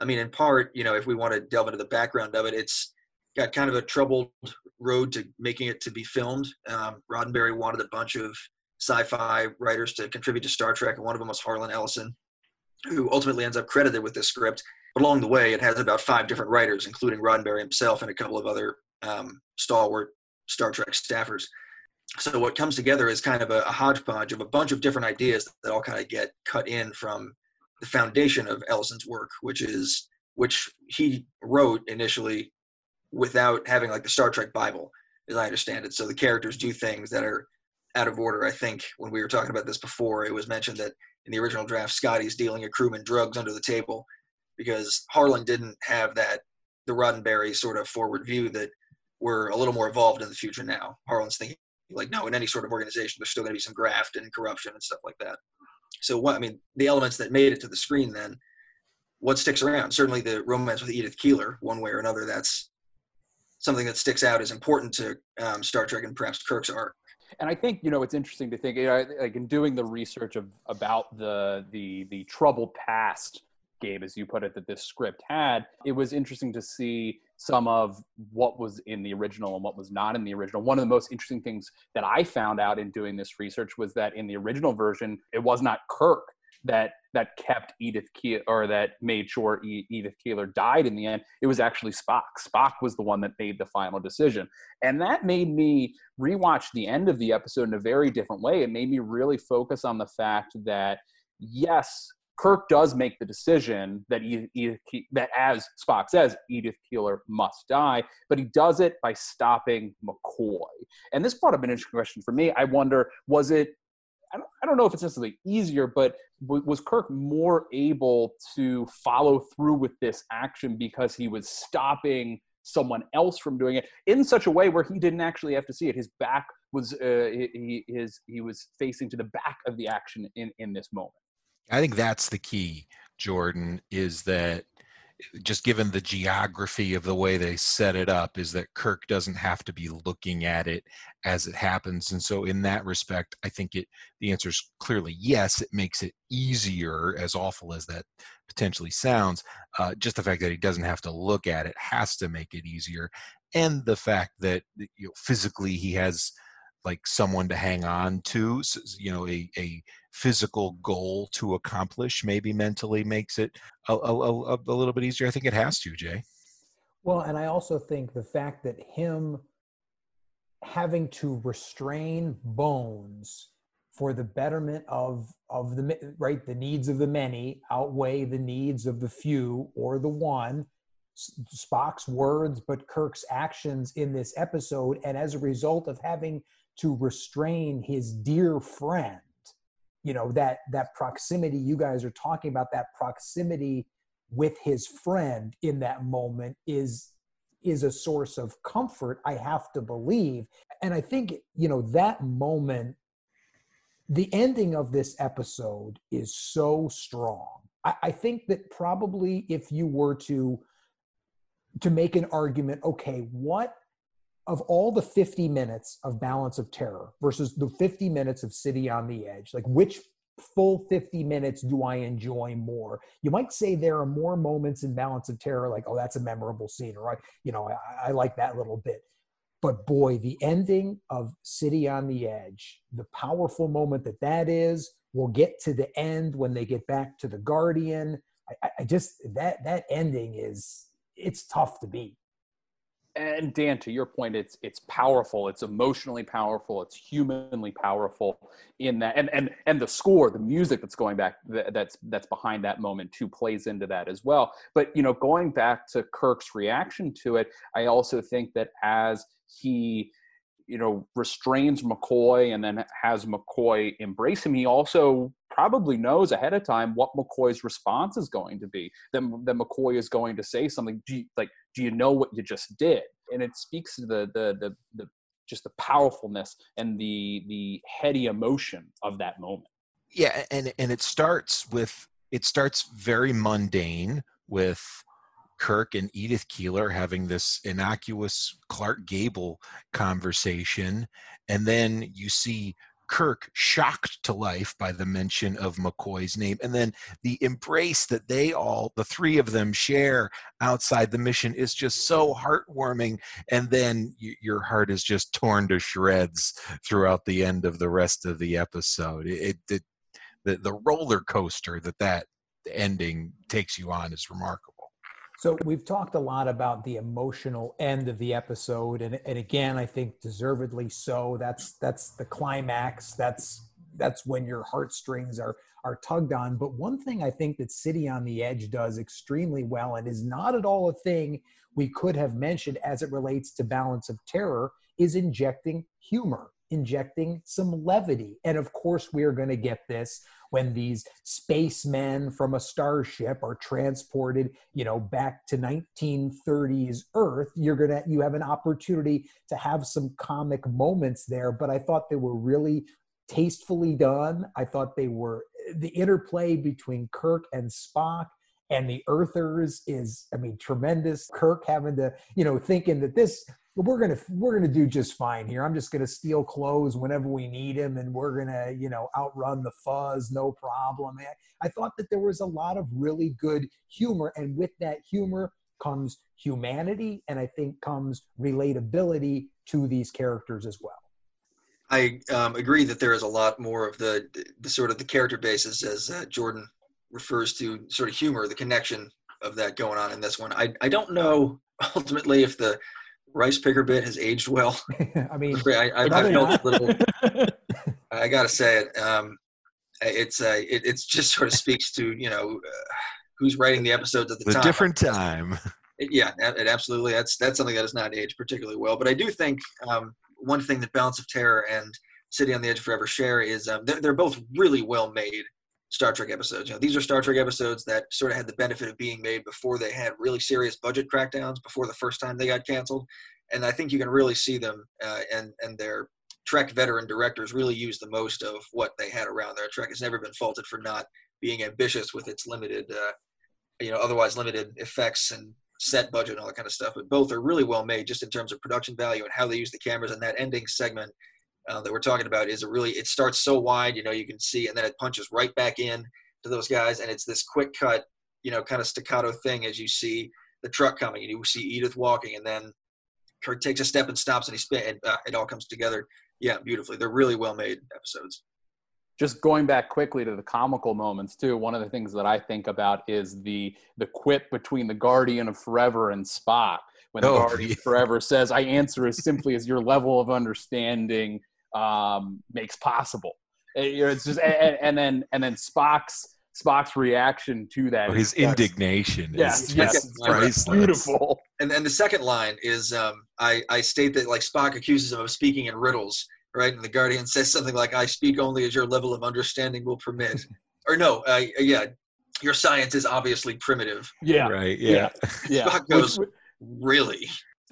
[SPEAKER 3] I mean, in part, you know, if we want to delve into the background of it, it's got kind of a troubled road to making it to be filmed. Um, Roddenberry wanted a bunch of sci-fi writers to contribute to Star Trek, and one of them was Harlan Ellison, who ultimately ends up credited with this script. But along the way, it has about five different writers, including Roddenberry himself and a couple of other um, stalwart Star Trek staffers. So what comes together is kind of a, a hodgepodge of a bunch of different ideas that all kind of get cut in from the foundation of Ellison's work, which is which he wrote initially without having like the Star Trek Bible, as I understand it. So the characters do things that are out of order. I think when we were talking about this before, it was mentioned that in the original draft, Scotty's dealing a crewman drugs under the table because Harlan didn't have that the Roddenberry sort of forward view that we're a little more evolved in the future now. Harlan's thinking like, no, in any sort of organization, there's still going to be some graft and corruption and stuff like that. So what I mean, the elements that made it to the screen then, what sticks around? Certainly the romance with Edith Keeler, one way or another, that's something that sticks out as important to um, Star Trek and perhaps Kirk's arc
[SPEAKER 2] and I think you know it's interesting to think you know, like in doing the research of about the the the troubled past game as you put it that this script had it was interesting to see some of what was in the original and what was not in the original one of the most interesting things that i found out in doing this research was that in the original version it was not kirk that that kept Edith Keeler or that made sure Edith Keeler died in the end. It was actually Spock. Spock was the one that made the final decision, and that made me rewatch the end of the episode in a very different way. It made me really focus on the fact that yes, Kirk does make the decision that Edith, that as Spock says, Edith Keeler must die, but he does it by stopping McCoy. And this brought up an interesting question for me. I wonder, was it I don't, I don't know if it's necessarily easier, but was Kirk more able to follow through with this action because he was stopping someone else from doing it in such a way where he didn't actually have to see it? His back was uh, he, his he was facing to the back of the action in in this moment.
[SPEAKER 4] I think that's the key, Jordan, is that just given the geography of the way they set it up is that Kirk doesn't have to be looking at it as it happens. And so in that respect I think it the answer is clearly yes it makes it easier as awful as that potentially sounds uh, just the fact that he doesn't have to look at it has to make it easier. And the fact that you know, physically he has like someone to hang on to you know a, a physical goal to accomplish maybe mentally makes it a, a, a, little bit easier. I think it has to jay.
[SPEAKER 1] Well and i also think the fact that him having to restrain bones for the betterment of of the right the needs of the many outweigh the needs of the few or the one spock's words but kirk's actions in this episode and as a result of having to restrain his dear friend you know that that proximity you guys are talking about that proximity with his friend in that moment is is a source of comfort i have to believe. And i think you know that moment the ending of this episode is so strong. I, I think that probably if you were to to make an argument okay what of all the 50 minutes of Balance of Terror versus the 50 minutes of City on the Edge, like which full 50 minutes do I enjoy more? You might say there are more moments in Balance of Terror, like, oh, that's a memorable scene, or I, you know, I, I like that little bit. But boy, the ending of City on the Edge, the powerful moment that that is, we'll get to the end when they get back to the Guardian. I, I just that that ending is it's tough to beat
[SPEAKER 2] and Dan, to your point, it's it's powerful. It's emotionally powerful. It's humanly powerful in that, and and and the score, the music that's going back, that's that's behind that moment too, plays into that as well. But you know, going back to Kirk's reaction to it, I also think that as he you know restrains McCoy and then has McCoy embrace him, he also probably knows ahead of time what McCoy's response is going to be. That, then McCoy is going to say something like, "Do you know what you just did?" And it speaks to the the the, the just the powerfulness and the the heady emotion of that moment.
[SPEAKER 4] Yeah, and and it starts with it starts very mundane with Kirk and Edith Keeler having this innocuous Clark Gable conversation, and then you see Kirk shocked to life by the mention of McCoy's name, and then the embrace that they all, the three of them, share outside the mission is just so heartwarming. And then you, your heart is just torn to shreds throughout the end of the rest of the episode. It, it the the roller coaster that that ending takes you on is remarkable.
[SPEAKER 1] So we've talked a lot about the emotional end of the episode, and, and again, I think deservedly so. That's that's the climax. That's that's when your heartstrings are are tugged on. But one thing I think that City on the Edge does extremely well, and is not at all a thing we could have mentioned as it relates to Balance of Terror, is injecting humor injecting some levity. And of course, we're going to get this when these spacemen from a starship are transported, you know, back to 1930s Earth. You're going to, you have an opportunity to have some comic moments there. But I thought they were really tastefully done. I thought they were the interplay between Kirk and Spock and the Earthers is, I mean, tremendous. Kirk having to, you know, thinking that this we're gonna we're gonna do just fine here. I'm just gonna steal clothes whenever we need him, and we're gonna you know outrun the fuzz, no problem. I, I thought that there was a lot of really good humor, and with that humor comes humanity, and I think comes relatability to these characters as well.
[SPEAKER 3] I um, agree that there is a lot more of the, the sort of the character basis as uh, Jordan refers to sort of humor, the connection of that going on in this one. I I don't know ultimately if the rice picker bit has aged well.
[SPEAKER 1] I mean,
[SPEAKER 3] I, I, I felt a little. I gotta say it. Um, it's uh, it, it's just sort of speaks to you know uh, who's writing the episodes at the,
[SPEAKER 4] the
[SPEAKER 3] time.
[SPEAKER 4] different time.
[SPEAKER 3] It, yeah, it absolutely. That's that's something that has not aged particularly well. But I do think um, one thing that Balance of Terror and City on the Edge of Forever share is um, they're, they're both really well made Star Trek episodes. You know, these are Star Trek episodes that sort of had the benefit of being made before they had really serious budget crackdowns, before the first time they got canceled, and I think you can really see them uh, and and their Trek veteran directors really use the most of what they had around there. Trek has never been faulted for not being ambitious with its limited, uh, you know, otherwise limited effects and set budget and all that kind of stuff. But both are really well made, just in terms of production value and how they use the cameras. And that ending segment uh, that we're talking about is a really it starts so wide, you know, you can see, and then it punches right back in to those guys, and it's this quick cut, you know, kind of staccato thing as you see the truck coming, and you see Edith walking, and then Kirk takes a step and stops, and he spin, and uh, it all comes together. Yeah, beautifully. They're really well made episodes
[SPEAKER 2] just going back quickly to the comical moments too one of the things that i think about is the the quip between the guardian of forever and spock when the oh, guardian yeah. forever says i answer as simply as your level of understanding um, makes possible it's just and, and, then and then spock's spock's reaction to that
[SPEAKER 4] oh, his indignation
[SPEAKER 2] yes, yes priceless. beautiful
[SPEAKER 3] and then the second line is um, I, I state that like spock accuses him of speaking in riddles right? And the Guardian says something like, "I speak only as your level of understanding will permit," or no, uh, yeah, your science is obviously primitive.
[SPEAKER 2] Yeah,
[SPEAKER 4] right. Yeah,
[SPEAKER 3] yeah. Spock goes, really.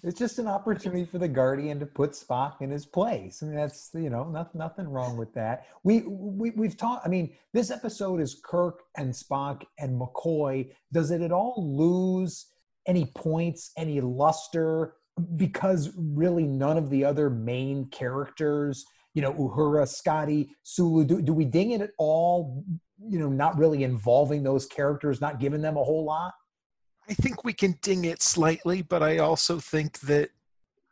[SPEAKER 1] It's just an opportunity for the Guardian to put Spock in his place. I mean, that's you know, not, nothing wrong with that. We we we've talked. I mean, this episode is Kirk and Spock and McCoy. Does it at all lose any points, any luster because really none of the other main characters, you know, Uhura, Scotty, Sulu, do, do we ding it at all? You know, not really involving those characters, not giving them a whole lot.
[SPEAKER 4] I think we can ding it slightly, but I also think that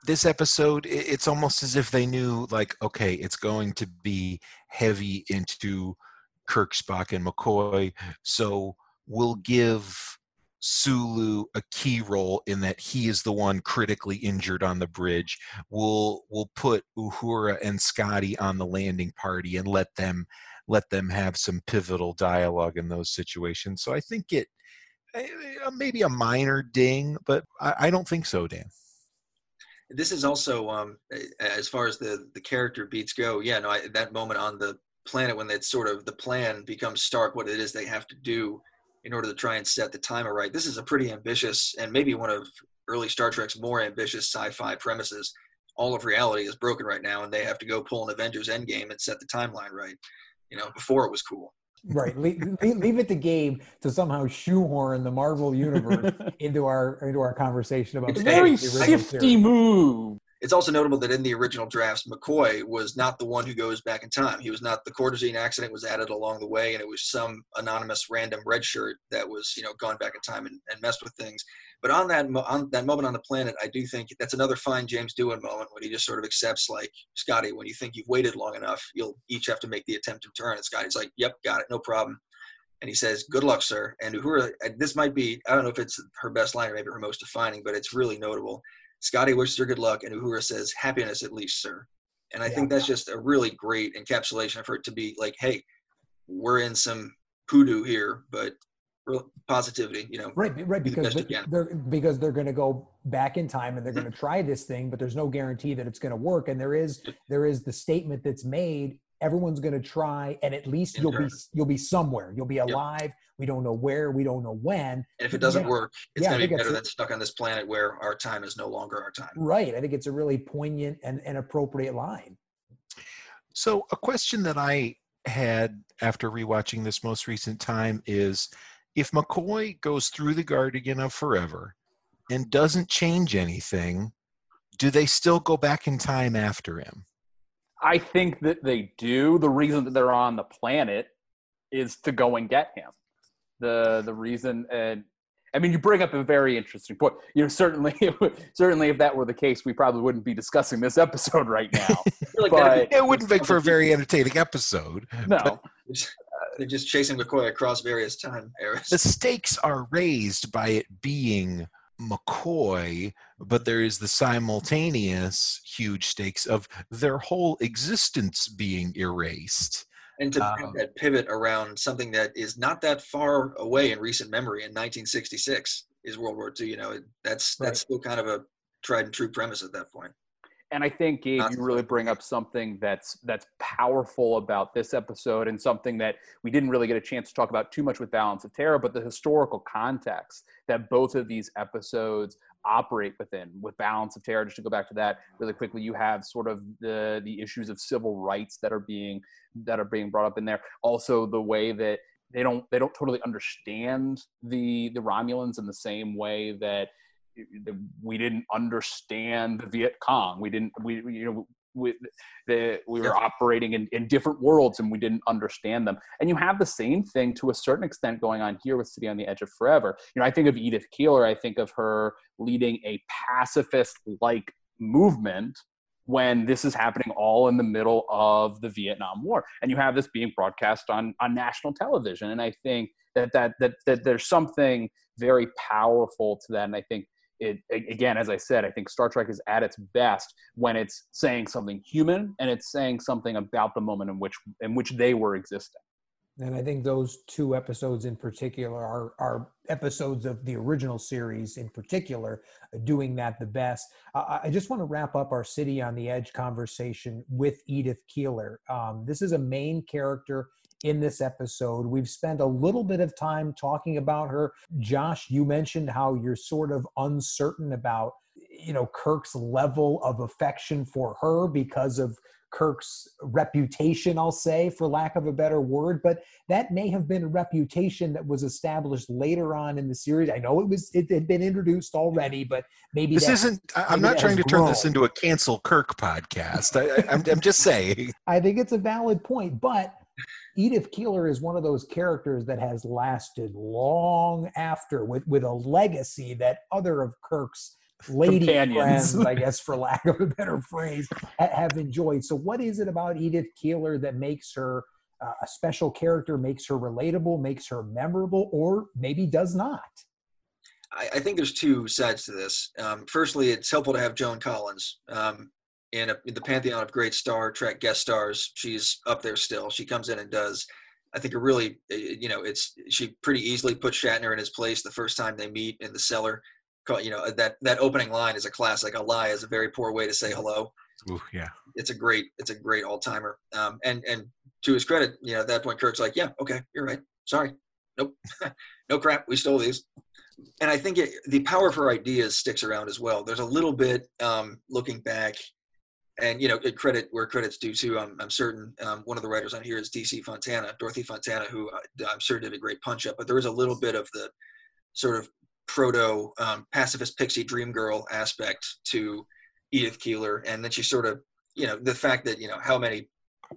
[SPEAKER 4] this episode it's almost as if they knew like okay it's going to be heavy into kirk spock and mccoy so we'll give Sulu a key role in that he is the one critically injured on the bridge. We'll we'll put Uhura and Scotty on the landing party and let them let them have some pivotal dialogue in those situations. So I think it Eh, eh, maybe a minor ding, but I, I don't think so, Dan.
[SPEAKER 3] This is also um, eh, as far as the the character beats go. Yeah, no, I, that moment on the planet when it's sort of the plan becomes stark what it is they have to do in order to try and set the timer right. This is a pretty ambitious and maybe one of early Star Trek's more ambitious sci-fi premises. All of reality is broken right now, and they have to go pull an Avengers Endgame and set the timeline right. You know, before it was cool.
[SPEAKER 1] Right. leave, leave, it to Gabe to somehow shoehorn the Marvel universe into our into our conversation about.
[SPEAKER 2] It's very shifty move
[SPEAKER 3] it's also notable that in the original drafts, McCoy was not the one who goes back in time. He was not the cordrazine accident was added along the way, and it was some anonymous random red shirt that was, you know, gone back in time and, and messed with things. But on that on that moment on the planet, I do think that's another fine James Doohan moment when he just sort of accepts, like Scotty, when you think you've waited long enough, you'll each have to make the attempt to turn. And Scotty's like, "Yep, got it, no problem." And he says, "Good luck, sir." And Uhura, this might be I don't know if it's her best line or maybe her most defining, but it's really notable Scotty wishes her good luck, and Uhura says, happiness at least, sir. And I yeah. think that's just a really great encapsulation for it to be like, hey, we're in some poodoo here, but positivity, you know.
[SPEAKER 1] Right, right, because the they're because they're going to go back in time and they're going to mm-hmm. try this thing, but there's no guarantee that it's going to work. And there is there is the statement that's made everyone's going to try and at least you'll be you'll be somewhere you'll be alive yep. We don't know where we don't know when and
[SPEAKER 3] if it doesn't yeah. work it's yeah, going to be better than stuck on this planet where our time is no longer our time
[SPEAKER 1] right i think it's a really poignant and, and appropriate line
[SPEAKER 4] so a question that i had after rewatching this most recent time is if mccoy goes through the guardian of forever and doesn't change anything do they still go back in time after him
[SPEAKER 2] I think that they do. The reason that they're on the planet is to go and get him. The the reason and I mean, you bring up a very interesting point. You know, certainly, certainly, if that were the case, we probably wouldn't be discussing this episode right now.
[SPEAKER 4] like but, it wouldn't make for a very entertaining episode.
[SPEAKER 2] No, but,
[SPEAKER 3] they're just chasing McCoy across various time eras.
[SPEAKER 4] The stakes are raised by it being McCoy, but there is the simultaneous huge stakes of their whole existence being erased.
[SPEAKER 3] And to um, that pivot around something that is not that far away in recent memory in 1966 is World War II. You know, that's right. that's still kind of a tried and true premise at that point.
[SPEAKER 2] And I think Gabe, you really bring up something that's that's powerful about this episode, and something that we didn't really get a chance to talk about too much with Balance of Terror, but the historical context that both of these episodes operate within. With Balance of Terror, just to go back to that really quickly, you have sort of the the issues of civil rights that are being that are being brought up in there. Also, the way that they don't they don't totally understand the the Romulans in the same way that we didn't understand the Viet Cong. We didn't, we, you know, we, the, we were operating in, in different worlds and we didn't understand them. And you have the same thing to a certain extent going on here with City on the Edge of Forever. You know, I think of Edith Keeler, I think of her leading a pacifist like movement when this is happening all in the middle of the Vietnam War. And you have this being broadcast on, on national television. And I think that, that, that, that there's something very powerful to that. And I think it again as i said i think star trek is at its best when it's saying something human and it's saying something about the moment in which in which they were existing
[SPEAKER 1] and i think those two episodes in particular are are episodes of the original series in particular doing that the best uh, i just want to wrap up our city on the edge conversation with edith keeler um, this is a main character in this episode. We've spent a little bit of time talking about her. Josh, you mentioned how you're sort of uncertain about, you know, Kirk's level of affection for her because of Kirk's reputation, I'll say, for lack of a better word, but that may have been a reputation that was established later on in the series. I know it was it had been introduced already, but maybe
[SPEAKER 4] this isn't. I'm not trying to turn this into a cancel Kirk podcast. I, I'm, I'm just saying.
[SPEAKER 1] I think it's a valid point, but Edith Keeler is one of those characters that has lasted long after with, with a legacy that other of Kirk's lady friends, I guess, for lack of a better phrase, have enjoyed. So, what is it about Edith Keeler that makes her uh, a special character, makes her relatable, makes her memorable, or maybe does not?
[SPEAKER 3] I, I think there's two sides to this. Um, firstly, it's helpful to have Joan Collins. Um, in, a, in the pantheon of great Star Trek guest stars, she's up there still. She comes in and does I think it really, you know, it's she pretty easily put Shatner in his place the first time they meet in the cellar you know that that opening line is a classic. A lie is a very poor way to say hello.
[SPEAKER 4] Ooh, yeah,
[SPEAKER 3] it's a great it's a great all timer. Um, and and to his credit, you know at that point Kirk's like, yeah, okay, you're right. Sorry, nope, no crap, we stole these. And I think it, the power for ideas sticks around as well. There's a little bit um, looking back, and you know, credit where credit's due too. I'm, I'm certain um, one of the writers on here is DC Fontana, Dorothy Fontana, who uh, I'm sure did a great punch up. But there is a little bit of the sort of proto um, pacifist pixie dream girl aspect to Edith Keeler, and then she sort of, you know, the fact that you know how many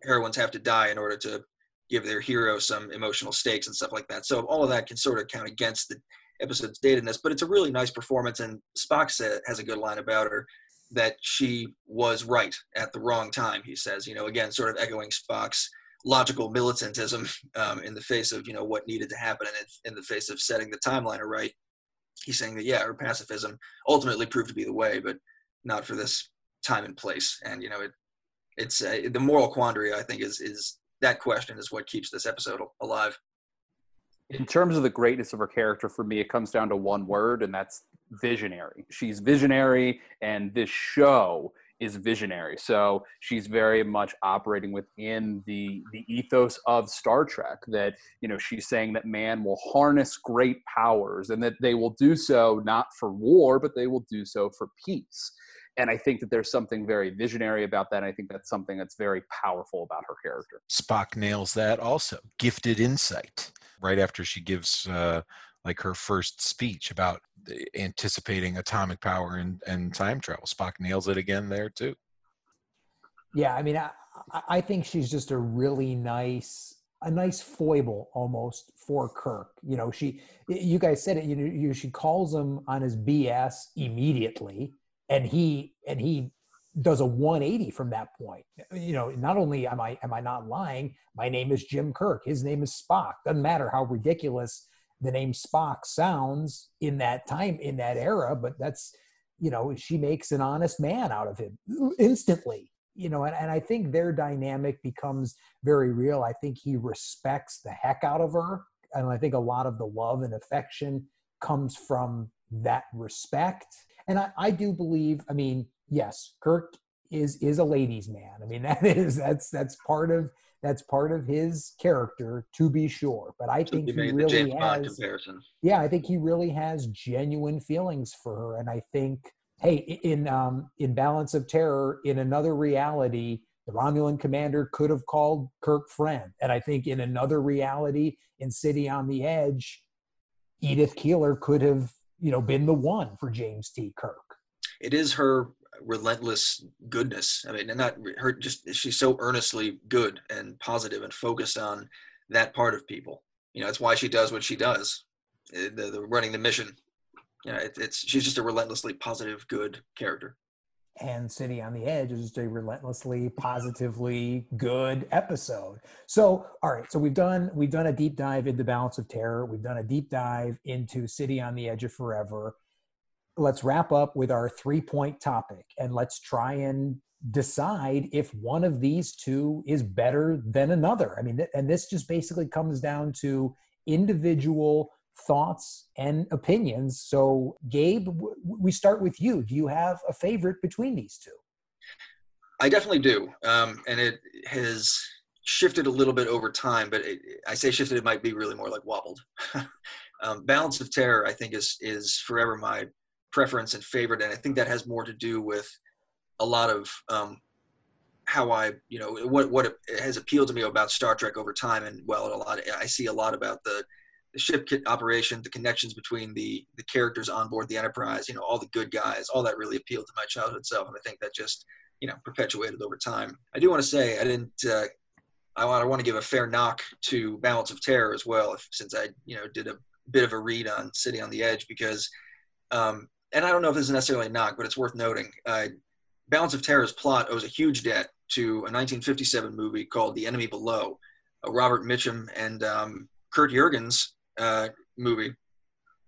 [SPEAKER 3] heroines have to die in order to give their hero some emotional stakes and stuff like that. So all of that can sort of count against the episode's datedness, but it's a really nice performance. And Spock said has a good line about her that she was right at the wrong time. He says, you know, again, sort of echoing Spock's logical militantism um, in the face of you know what needed to happen and in the face of setting the timeline right he's saying that yeah, or pacifism ultimately proved to be the way, but not for this time and place. And you know, it it's uh, the moral quandary. I think is is that question is what keeps this episode alive.
[SPEAKER 2] In terms of the greatness of her character, for me, it comes down to one word, and that's visionary. She's visionary, and this show is visionary. So she's very much operating within the the ethos of Star Trek that you know she's saying that man will harness great powers and that they will do so not for war but they will do so for peace. And I think that there's something very visionary about that. I think that's something that's very powerful about her character.
[SPEAKER 4] Spock nails that also. Gifted insight. Right after she gives uh, like her first speech about eh, anticipating atomic power and, and time travel. Spock nails it again there too.
[SPEAKER 1] Yeah, I mean, I, I think she's just a really nice, a nice foible almost for Kirk. You know, she, you guys said it. You know, you, she calls him on his BS immediately, and he and he does a 180 from that point. You know, not only am I am I not lying, my name is Jim Kirk. His name is Spock. Doesn't matter how ridiculous the name Spock sounds in that time in that era, but that's you know she makes an honest man out of him instantly. You know, and, and I think their dynamic becomes very real. I think he respects the heck out of her, and I think a lot of the love and affection comes from that respect. And I, I do believe, I mean, yes, Kirk is is a ladies' man. I mean, that is that's that's part of that's part of his character to be sure but i so think he really has yeah i think he really has genuine feelings for her and i think hey in um in balance of terror in another reality the romulan commander could have called kirk friend and i think in another reality in city on the edge edith keeler could have you know been the one for james t. Kirk.
[SPEAKER 3] It is her relentless goodness. I mean, and not her just she's so earnestly good and positive and focused on that part of people. You know, it's why she does what she does. Eh, the, the running the mission. You know, it, it's she's just a relentlessly positive, good character.
[SPEAKER 1] And City on the Edge is just a relentlessly positively good episode. So, all right, so we've done we've done a deep dive into Balance of Terror. We've done a deep dive into City on the Edge of Forever let's wrap up with our three point topic and let's try and decide if one of these two is better than another. I mean, and this just basically comes down to individual thoughts and opinions. So, Gabe, we start with you. Do you have a favorite between these two?
[SPEAKER 3] I definitely do. Um, and it has shifted a little bit over time, but it, I say shifted, it might be really more like wobbled. um, Balance of Terror, I think, is is forever my preference and favorite, and I think that has more to do with a lot of um, how I, you know, what what has appealed to me about Star Trek over time, and well, a lot. Of, I see a lot about the the ship operation, the connections between the the characters on board the Enterprise, you know, all the good guys, all that really appealed to my childhood self, and I think that just you know perpetuated over time. I do want to say I didn't. Uh, I want I want to give a fair knock to Balance of Terror as well, if, since I you know did a bit of a read on City on the Edge because, um, and I don't know if this is necessarily a knock, but it's worth noting. Uh, Balance of Terror's plot owes a huge debt to a 1957 movie called The Enemy Below, a Robert Mitchum and um, Kurt Jurgens uh, movie,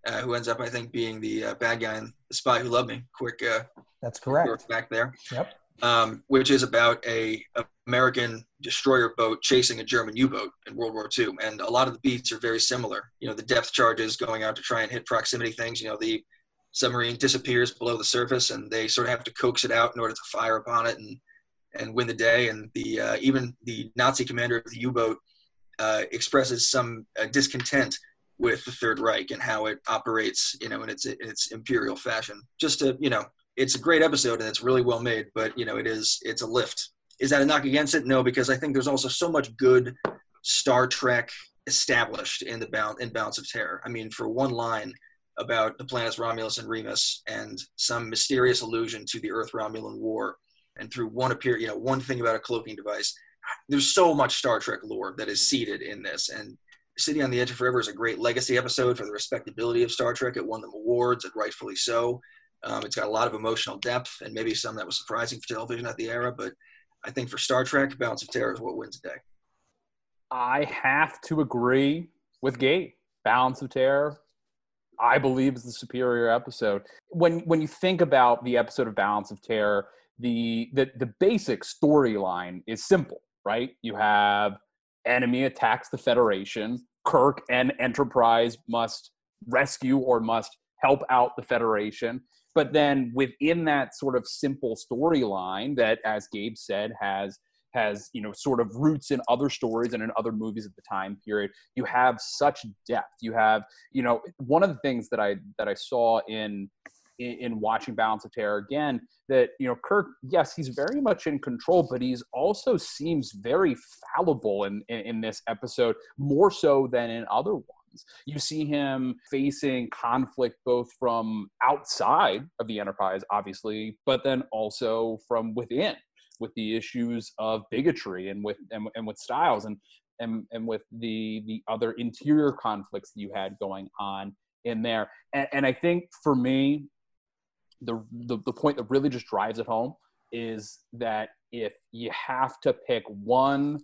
[SPEAKER 3] uh, who ends up, I think, being the uh, bad guy in The Spy Who Loved Me. Quick, uh,
[SPEAKER 1] that's correct.
[SPEAKER 3] Back there.
[SPEAKER 1] Yep.
[SPEAKER 3] Um, which is about a, a, American destroyer boat chasing a German U-boat in World War II, and a lot of the beats are very similar. You know, the depth charges going out to try and hit proximity things. You know, the submarine disappears below the surface, and they sort of have to coax it out in order to fire upon it and and win the day. And the uh, even the Nazi commander of the U-boat uh, expresses some uh, discontent with the Third Reich and how it operates, you know, in its in its imperial fashion. Just to you know, it's a great episode and it's really well made, but you know, it is it's a lift. Is that a knock against it? No, because I think there's also so much good Star Trek established in the bound in Balance of Terror. I mean, for one line about the planets Romulus and Remus and some mysterious allusion to the Earth Romulan War, and through one appear, you know, one thing about a cloaking device. There's so much Star Trek lore that is seated in this, and City on the Edge of Forever is a great legacy episode for the respectability of Star Trek. It won them awards, and rightfully so. Um, it's got a lot of emotional depth, and maybe some that was surprising for television at the era. But I think for Star Trek, Balance of Terror is what wins the day.
[SPEAKER 2] I have to agree with Gabe. Balance of Terror, I believe, is the superior episode. When when you think about the episode of Balance of Terror, the the, the basic storyline is simple, right? You have enemy attacks the Federation. Kirk and Enterprise must rescue or must help out the Federation. But then within that sort of simple storyline that, as Gabe said, has has you know sort of roots in other stories and in other movies at the time period. You have such depth. You have you know one of the things that i that i saw in in, in watching balance of terror again that you know kirk yes he's very much in control but he's also seems very fallible in, in, in this episode more so than in other ones. You see him facing conflict both from outside of the enterprise, obviously, but then also from within with the issues of bigotry and with and, and with stiles and and, and with the the other interior conflicts that you had going on in there. And, and I think for me, the, the the point that really just drives it home is that if you have to pick one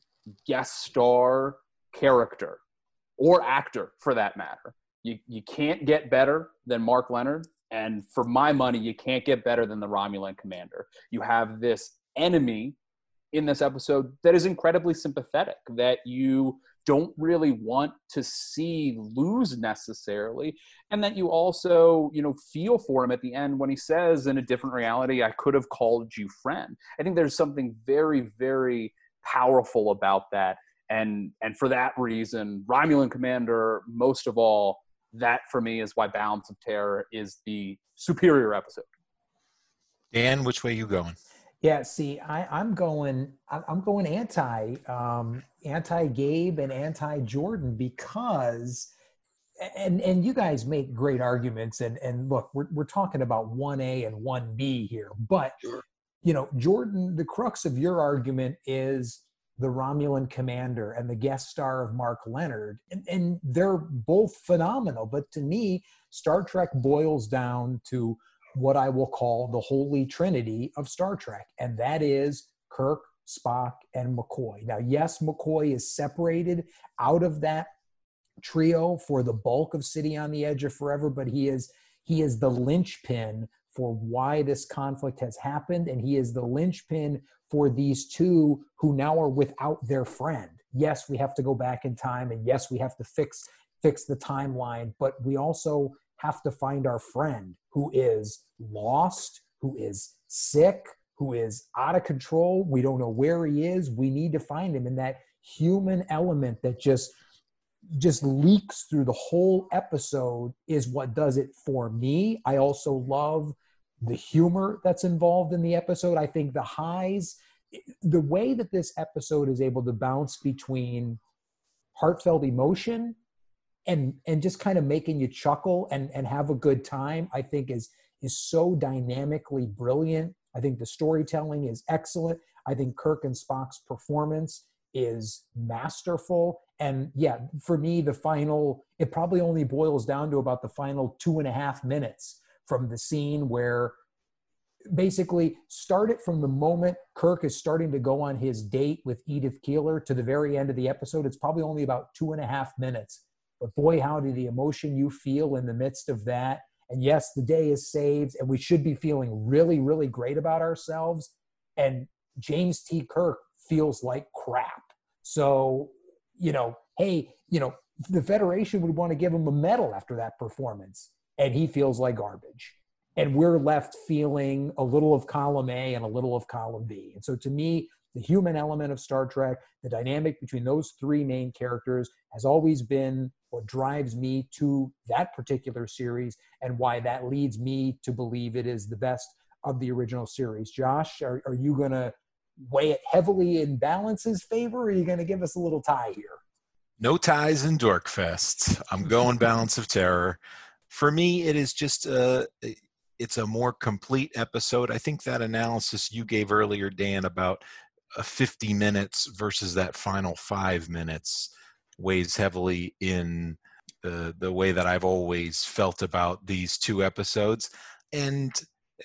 [SPEAKER 2] guest star character or actor for that matter. You, you can't get better than Mark Lenard. And for my money, you can't get better than the Romulan commander. You have this enemy in this episode that is incredibly sympathetic, that you don't really want to see lose necessarily and that you also you know feel for him at the end when he says in a different reality i could have called you friend. I think there's something very very powerful about that. And and for that reason romulan commander most of all that for me is why balance of terror is the superior episode.
[SPEAKER 4] Dan which way you going
[SPEAKER 1] yeah see I, i'm going i'm going anti um anti gabe and anti jordan because and and you guys make great arguments and and look we're, we're talking about 1a and 1b here but sure. you know jordan the crux of your argument is the Romulan commander and the guest star of Mark Lenard, And, and, they're both phenomenal. But to me, Star Trek boils down to what I will call the holy trinity of Star Trek, and that is Kirk, Spock, and McCoy. Now, yes, McCoy is separated out of that trio for the bulk of City on the Edge of Forever, but he is he is the linchpin for why this conflict has happened, and he is the linchpin for these two who now are without their friend. Yes, we have to go back in time, and yes, we have to fix fix the timeline, but we also have to find our friend who is lost, who is sick, who is out of control. We don't know where he is. We need to find him. And that human element that just just leaks through the whole episode is what does it for me. I also love the humor that's involved in the episode. I think the highs the way that this episode is able to bounce between heartfelt emotion and and just kind of making you chuckle and and have a good time i think is is so dynamically brilliant i think the storytelling is excellent i think kirk and spock's performance is masterful and yeah for me the final it probably only boils down to about the final two and a half minutes from the scene where basically start it from the moment Kirk is starting to go on his date with Edith Keeler to the very end of the episode. It's probably only about two and a half minutes. But boy, howdy, the emotion you feel in the midst of that. And yes, the day is saved, and we should be feeling really, really great about ourselves. And James T. Kirk feels like crap. So, you know, hey, you know, the Federation would want to give him a medal after that performance, and he feels like garbage and we're left feeling a little of column A and a little of column B. And so to me, the human element of Star Trek, the dynamic between those three main characters has always been what drives me to that particular series and why that leads me to believe it is the best of the original series. Josh, are, are you going to weigh it heavily in Balance's favor or are you going to give us a little tie here?
[SPEAKER 4] No ties in Dorkfest. I'm going Balance of Terror. For me, it is just a, it's a more complete episode. I think that analysis you gave earlier, Dan, about uh, 50 minutes versus that final five minutes weighs heavily in the the way that I've always felt about these two episodes. And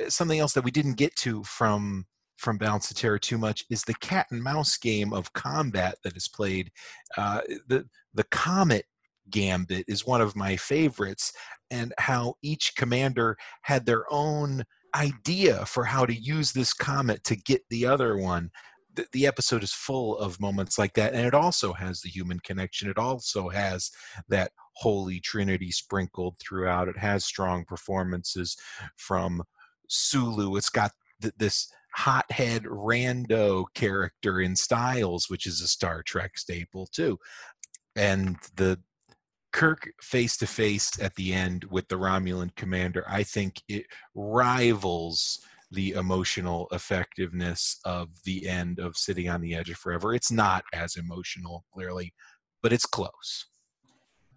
[SPEAKER 4] uh, something else that we didn't get to from from Balance of Terror too much is the cat and mouse game of combat that is played. Uh, the the comet gambit is one of my favorites and how each commander had their own idea for how to use this comet to get the other one the, the, episode is full of moments like that and it also has the human connection it also has that holy trinity sprinkled throughout it has strong performances from sulu it's got th- this hothead rando character in stiles which is a star trek staple too and the Kirk face to face at the end with the Romulan commander, I think it rivals the emotional effectiveness of the end of City on the Edge of Forever. It's not as emotional, clearly, but it's close.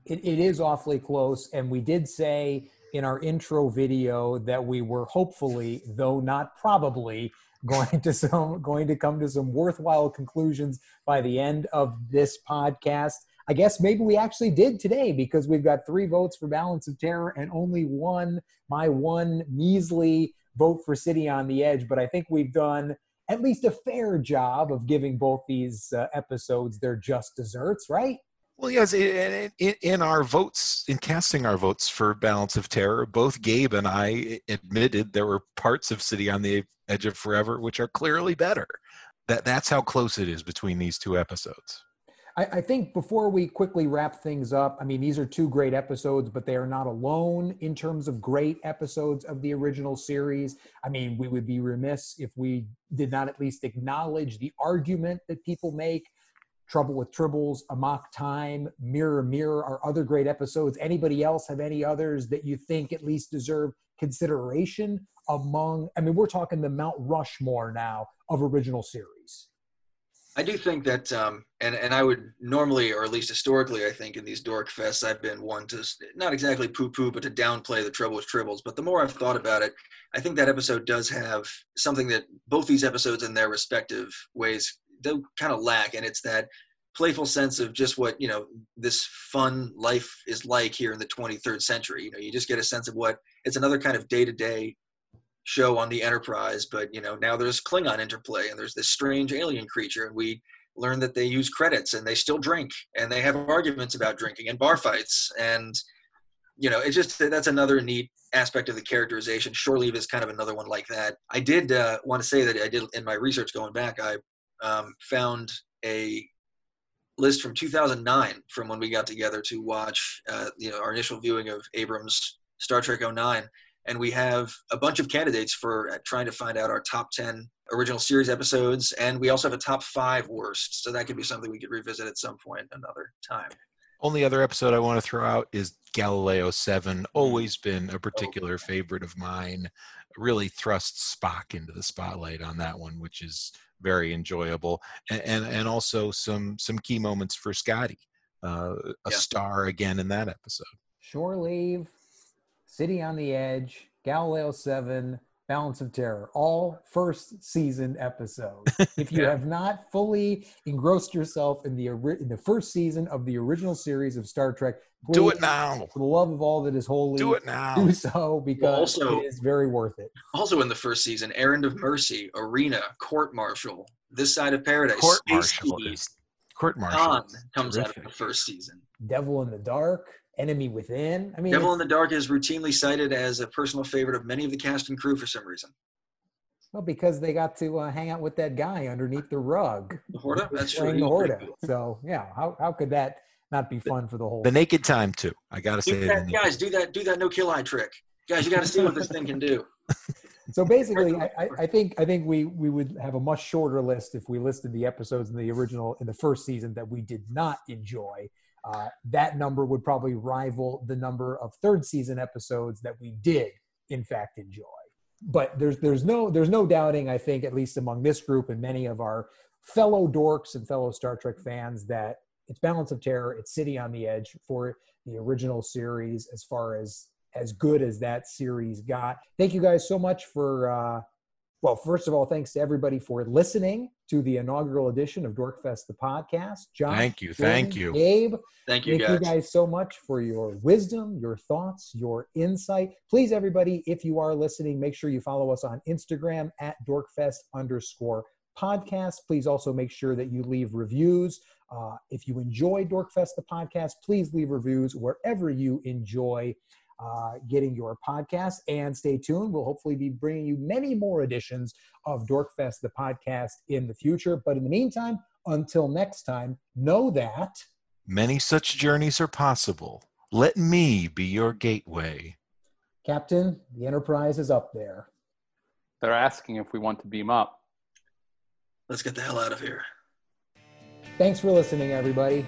[SPEAKER 1] It, it is awfully close. And we did say in our intro video that we were hopefully, though not probably, going to some going to come to some worthwhile conclusions by the end of this podcast. I guess maybe we actually did today because we've got three votes for Balance of Terror and only one, my one measly vote for City on the Edge. But I think we've done at least a fair job of giving both these uh, episodes their just desserts, right?
[SPEAKER 4] Well, yes, in, in, our votes, in casting our votes for Balance of Terror, both Gabe and I admitted there were parts of City on the Edge of Forever which are clearly better. That that's how close it is between these two episodes.
[SPEAKER 1] I, I, think before we quickly wrap things up, I mean, these are two great episodes, but they are not alone in terms of great episodes of the original series. I mean, we would be remiss if we did not at least acknowledge the argument that people make. Trouble with Tribbles, Amok Time, Mirror Mirror are other great episodes. Anybody else have any others that you think at least deserve consideration among? I mean, we're talking the Mount Rushmore now of original series.
[SPEAKER 3] I do think that, um, and and I would normally, or at least historically, I think in these dork fests, I've been one to not exactly poo-poo, but to downplay the trouble with tribbles. But the more I've thought about it, I think that episode does have something that both these episodes, in their respective ways, do kind of lack, and it's that playful sense of just what you know this fun life is like here in the 23rd century. You know, you just get a sense of what it's another kind of day-to-day show on the Enterprise, but you know now there's Klingon interplay and there's this strange alien creature, and we learn that they use credits and they still drink and they have arguments about drinking and bar fights and you know it's just that's another neat aspect of the characterization. Shore leave is kind of another one like that. I did uh, want to say that i did in my research going back i um, found a list from 2009 from when we got together to watch uh, you know our initial viewing of abrams star trek 09 and we have a bunch of candidates for uh, trying to find out our top 10 original series episodes and we also have a top five worst so that could be something we could revisit at some point another time
[SPEAKER 4] Only other episode I want to throw out is Galileo 7. Always been a particular favorite of mine. Really thrusts Spock into the spotlight on that one, which is very enjoyable. And and, and also some some key moments for Scotty. Uh, a
[SPEAKER 3] Yeah.
[SPEAKER 4] star again in that episode.
[SPEAKER 1] Shore Leave, City on the Edge, Galileo 7, Balance of Terror, all first season episodes. If you
[SPEAKER 3] Yeah.
[SPEAKER 1] have not fully engrossed yourself in the in the first season of the original series of Star Trek,
[SPEAKER 4] Do it now.
[SPEAKER 1] For the love of all that is holy,
[SPEAKER 4] Do it now.
[SPEAKER 1] do so because
[SPEAKER 3] also-
[SPEAKER 1] it is very worth it.
[SPEAKER 3] Also in the first season, Errand of Mercy, Arena, Court Martial, This Side of Paradise,
[SPEAKER 4] Court
[SPEAKER 3] Space
[SPEAKER 4] Marshal
[SPEAKER 3] Heat,
[SPEAKER 4] is Court Martial.
[SPEAKER 3] Khan
[SPEAKER 4] is
[SPEAKER 3] comes out of the first season.
[SPEAKER 1] Devil in the Dark, Enemy Within. I mean,
[SPEAKER 3] Devil in the Dark is routinely cited as a personal favorite of many of the cast and crew for some reason.
[SPEAKER 1] well, because they got to uh, hang out with that guy underneath the rug.
[SPEAKER 3] The Horta?
[SPEAKER 1] who was
[SPEAKER 3] That's true.
[SPEAKER 1] playing the
[SPEAKER 3] was pretty
[SPEAKER 1] Horta.
[SPEAKER 3] cool.
[SPEAKER 1] So yeah, how how could that not be fun for the whole?
[SPEAKER 4] The Naked Time too. I gotta say,
[SPEAKER 3] Do
[SPEAKER 4] the
[SPEAKER 3] that, guys, do that, do that no kill eye trick. Guys, you got to see what this thing can do.
[SPEAKER 1] so basically, I, I- I think I think we we would have a much shorter list if we listed the episodes in the original in the first season that we did not enjoy. Uh, that number would probably rival the number of third season episodes that we did in fact enjoy. But there's there's no there's no doubting I think at least among this group and many of our fellow dorks and fellow Star Trek fans that it's Balance of Terror, it's City on the Edge for the original series as far as as good as that series got. Thank you guys so much for uh well, first of all, thanks to everybody for listening to the inaugural edition of Dorkfest the podcast. John,
[SPEAKER 4] Thank you, thank you.
[SPEAKER 1] Gabe,
[SPEAKER 3] Thank you,
[SPEAKER 1] Thank
[SPEAKER 3] guys.
[SPEAKER 1] you guys so much for your wisdom, your thoughts, your insight. Please, everybody, if you are listening, make sure you follow us on Instagram at dorkfest underscore podcast. Please also make sure that you leave reviews. Uh, if you enjoy Dorkfest the podcast, please leave reviews wherever you enjoy uh, getting your podcast. And stay tuned. We'll hopefully be bringing you many more editions of Dorkfest the podcast in the future. But in the meantime, until next time, know that.
[SPEAKER 4] Many such journeys are possible. Let me be your gateway.
[SPEAKER 1] Captain, the Enterprise is up there.
[SPEAKER 2] They're asking if we want to beam up.
[SPEAKER 3] Let's get the hell out of here.
[SPEAKER 1] Thanks for listening, everybody.